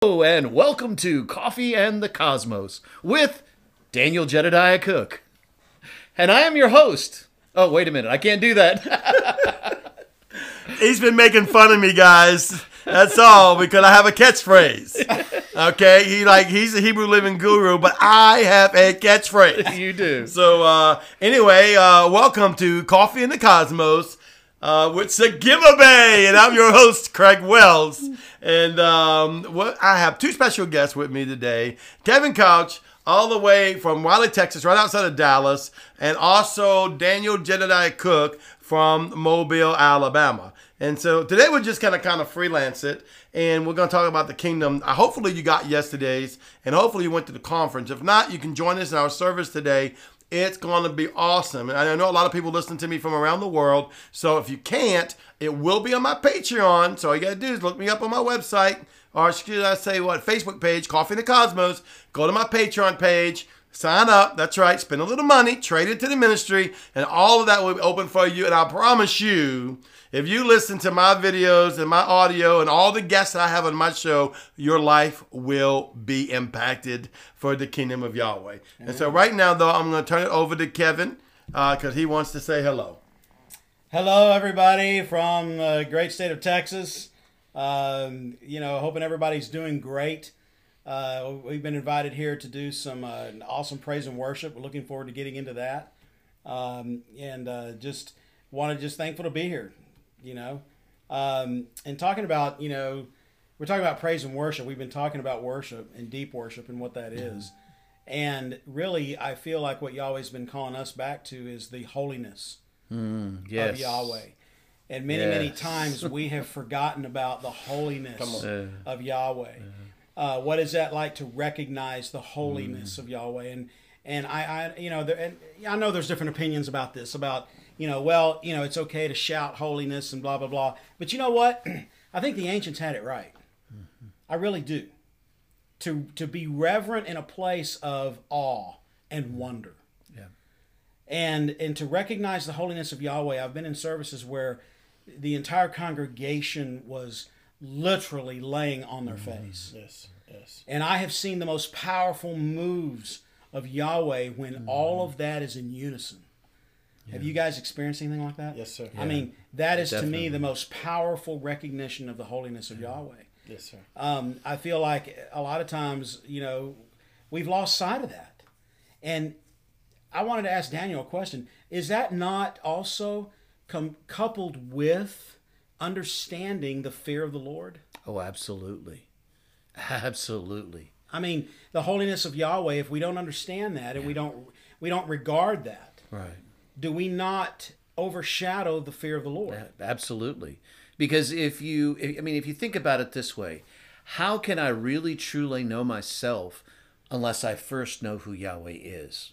and welcome to Coffee and the Cosmos with Daniel Jedediah Cook. And I am your host. Oh, wait a minute. I can't do that. He's been making fun of me, guys. That's all because I have a catchphrase. Okay, he like he's a Hebrew living guru, but I have a catchphrase. you do. So uh, anyway, uh, welcome to Coffee in the Cosmos. Uh, with the giveaway, and I'm your host, Craig Wells. And um, what I have two special guests with me today: Kevin Couch, all the way from Wylie, Texas, right outside of Dallas, and also Daniel Jedediah Cook from Mobile, Alabama. And so today we're just kind of kind of freelance it, and we're going to talk about the kingdom. Uh, hopefully you got yesterday's, and hopefully you went to the conference. If not, you can join us in our service today. It's going to be awesome. And I know a lot of people listen to me from around the world. So if you can't, it will be on my Patreon. So all you got to do is look me up on my website, or should I say what, Facebook page, Coffee in the Cosmos. Go to my Patreon page. Sign up. That's right. Spend a little money, trade it to the ministry, and all of that will be open for you. And I promise you, if you listen to my videos and my audio and all the guests I have on my show, your life will be impacted for the kingdom of Yahweh. And so, right now, though, I'm going to turn it over to Kevin because he wants to say hello. Hello, everybody from the great state of Texas. Um, you know, hoping everybody's doing great. Uh, we've been invited here to do some uh, awesome praise and worship. We're looking forward to getting into that, um, and uh, just wanted just thankful to be here. You know, um, and talking about you know, we're talking about praise and worship. We've been talking about worship and deep worship and what that is. And really, I feel like what Yahweh's been calling us back to is the holiness yes. of Yahweh. And many, many times we have forgotten about the holiness of Yahweh. Uh, what is that like to recognize the holiness of Yahweh? And and I, I you know, there, and I know there's different opinions about this. About you know, well, you know, it's okay to shout holiness and blah blah blah. But you know what? I think the ancients had it right. I really do. To to be reverent in a place of awe and wonder Yeah. and and to recognize the holiness of Yahweh. I've been in services where the entire congregation was literally laying on their face. Yes, yes. And I have seen the most powerful moves of Yahweh when all of that is in unison. Have you guys experienced anything like that? Yes, sir. I mean, that is to me the most powerful recognition of the holiness of Yahweh. Yes, sir. Um, I feel like a lot of times, you know, we've lost sight of that. And I wanted to ask Daniel a question. Is that not also com- coupled with understanding the fear of the Lord? Oh, absolutely. Absolutely. I mean, the holiness of Yahweh, if we don't understand that and we don't we don't regard that, Right. do we not overshadow the fear of the Lord? A- Absolutely. Because if you, I mean, if you think about it this way, how can I really truly know myself unless I first know who Yahweh is?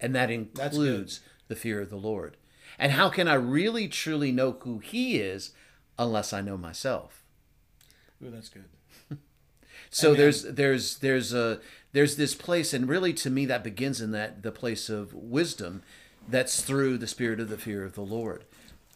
And that includes the fear of the Lord. And how can I really truly know who He is unless I know myself? Ooh, that's good. So there's there's there's a there's this place, and really to me that begins in that the place of wisdom, that's through the spirit of the fear of the Lord.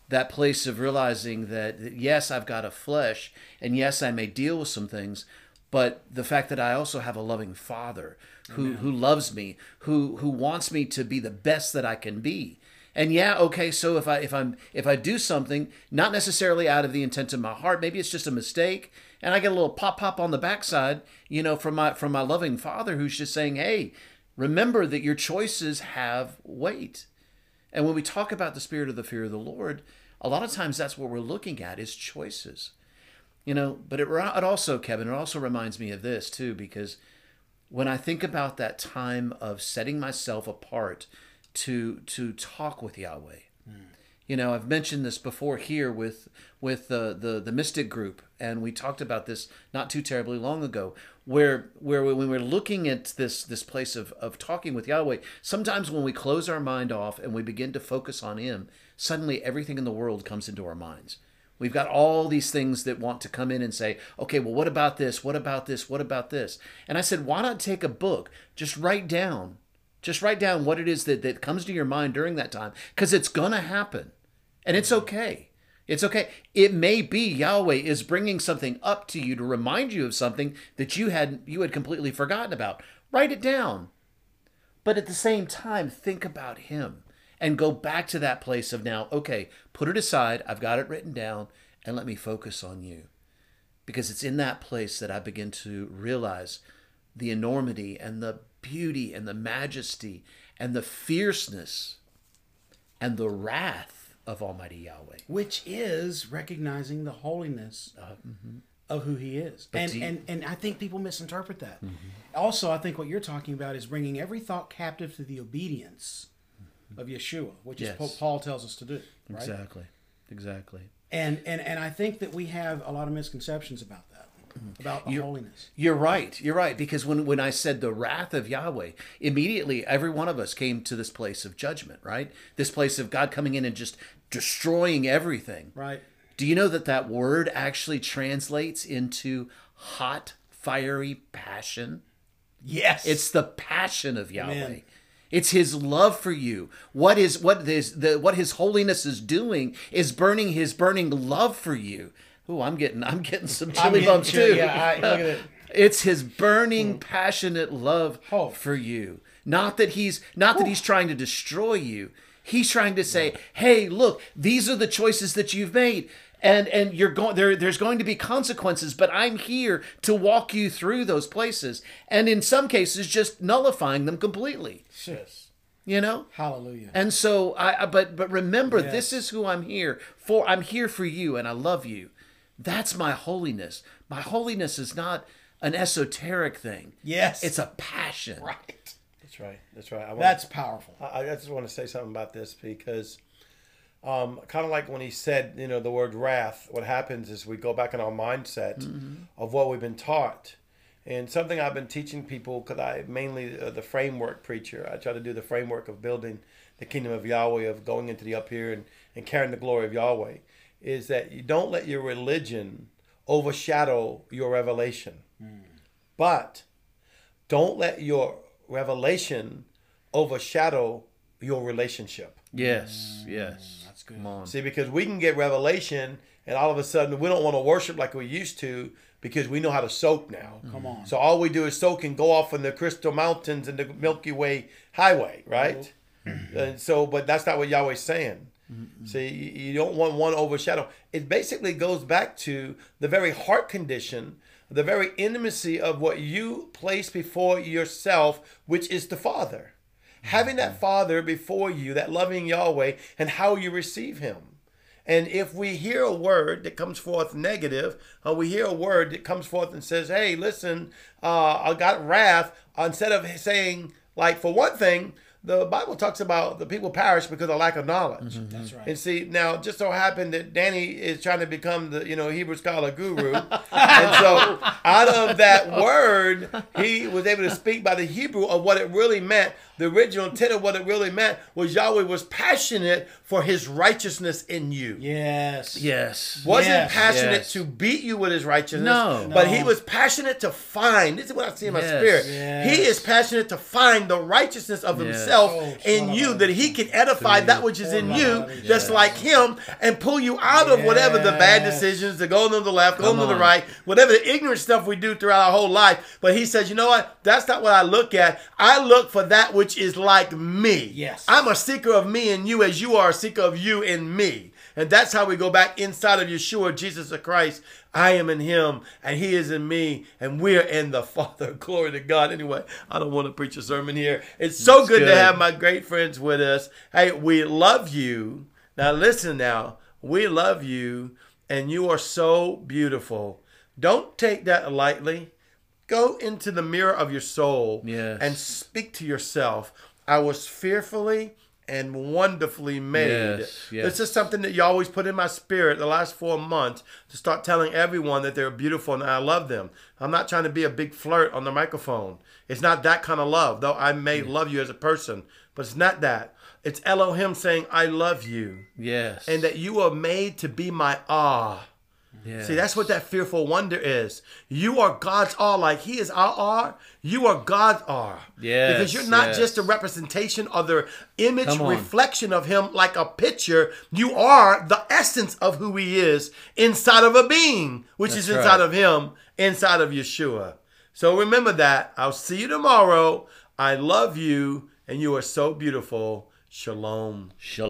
That place of realizing that yes, I've got a flesh, and yes, I may deal with some things, but the fact that I also have a loving Father who who loves me, who who wants me to be the best that I can be. And yeah, okay, so if I if I'm if I do something not necessarily out of the intent of my heart, maybe it's just a mistake, and I get a little pop pop on the backside, you know, from my from my loving father who's just saying, "Hey, remember that your choices have weight." And when we talk about the spirit of the fear of the Lord, a lot of times that's what we're looking at is choices. You know, but it, it also, Kevin, it also reminds me of this too, because when I think about that time of setting myself apart to to talk with Yahweh, hmm. you know, I've mentioned this before here with with the, the the mystic group, and we talked about this not too terribly long ago, where where when we're looking at this this place of of talking with Yahweh, sometimes when we close our mind off and we begin to focus on Him, suddenly everything in the world comes into our minds. We've got all these things that want to come in and say, okay, well, what about this? What about this? What about this? And I said, why not take a book? Just write down, just write down what it is that, that comes to your mind during that time, because it's going to happen. And it's mm-hmm. okay. It's okay. It may be Yahweh is bringing something up to you to remind you of something that you had you had completely forgotten about. Write it down. But at the same time, think about him and go back to that place of now, okay, put it aside. I've got it written down and let me focus on you. Because it's in that place that I begin to realize the enormity and the beauty and the majesty and the fierceness and the wrath of Almighty Yahweh. which is recognizing the holiness uh, mm-hmm. of who he is. And, you- and and i think people misinterpret that. Mm-hmm. Also i think what you're talking about is bringing every thought captive to the obedience mm-hmm. of yeshua which is what paul tells us to do right? Exactly. Exactly. and and and i think that we have a lot of misconceptions about that about You're- holiness You're right. You're right. Because when, when I said the wrath of Yahweh, immediately every one of us came to this place of judgment, right? This place of God coming in and just destroying everything. right Do you know that that word actually translates into hot, fiery passion? yes It's the passion of Yahweh. Amen. It's his love for you. What is what is the what his holiness is doing is burning his burning love for you. Oh, I'm getting I'm getting some chilly getting bumps too. yeah, I- look at it. It's his burning, hmm. passionate love Oh. for you. Not that he's not that he's trying to destroy you. He's trying to say, "Hey, look, these are the choices that you've made." And, and you're going there there's going to be consequences but i'm here to walk you through those places and in some cases just nullifying them completely Yes. you know hallelujah and so I, I but but remember Yes. this is who I'm here for. I'm here for you and I love you. That's my holiness. My holiness is not an esoteric thing. yes It's a passion. right That's right. That's right. I want, that's powerful I, I just want to say something about this because, um, kind of like when he said, you know, the word wrath. What happens is we go back in our mindset of what we've been taught, and something I've been teaching people because I mainly uh, the framework preacher. I try to do the framework of building the kingdom of Yahweh, of going into the up here and, and carrying the glory of Yahweh. Is that you don't let your religion overshadow your revelation, but don't let your revelation overshadow your relationship. Yes, mm, yes. that's good Come on. See, because we can get revelation and all of a sudden we don't want to worship like we used to because we know how to soak now. Mm-hmm. come on So all we do is soak and go off in the crystal mountains and the Milky Way highway, right? Mm-hmm. and so, but that's not what Yahweh's saying. See, you you don't want one overshadow. It basically goes back to the very heart condition, the very intimacy of what you place before yourself, which is the Father. Having that Father before you, that loving Yahweh, and how you receive Him. And if we hear a word that comes forth negative, or we hear a word that comes forth and says, hey, listen, uh, I got wrath, instead of saying, like, for one thing, the Bible talks about the people perish because of lack of knowledge. Mm-hmm. that's right And see, now just so happened that Danny is trying to become the you know Hebrew scholar guru, and so out of that word, he was able to speak by the Hebrew of what it really meant. The original intent of what it really meant was Yahweh was passionate for His righteousness in you. yes Yes. Wasn't Yes. passionate Yes. to beat you with his righteousness, No. but No. he was passionate to find. This is what I see in my Yes. spirit. Yes. He is passionate to find the righteousness of Yes. Himself Oh, in you, that he can edify that which is in you, just like him, and pull you out of whatever the bad decisions, the going to the left, going to the right, whatever the ignorant stuff we do throughout our whole life. But he says, you know what? That's not what I look at. I look for that which is like me. Yes. I'm a seeker of me and you as you are a seeker of you and me. And that's how we go back inside of Yeshua, Jesus of Christ. I am in him and he is in me and we're in the Father. Glory to God. Anyway, I don't want to preach a sermon here. It's so That's good, to have my great friends with us. Hey, we love you. Now listen now. We love you and you are so beautiful. Don't take that lightly. Go into the mirror of your soul Yes. and speak to yourself. I was fearfully and wonderfully made. Yes, yes. This is something that you always put in my spirit the last four months to start telling everyone that they're beautiful and I love them. I'm not trying to be a big flirt on the microphone. It's not that kind of love, though I may love you as a person, but it's not that. It's Elohim saying, I love you Yes. and that you are made to be my ah. Yes. See, that's what that fearful wonder is. You are God's all, like He is our R. You are God's R. Yes, Because you're not yes. just a representation or the image reflection of Him like a picture. You are the essence of who He is inside of a being, which is inside right. of Him, inside of Yeshua. So remember that. I'll see you tomorrow. I love you, and you are so beautiful. Shalom. Shalom.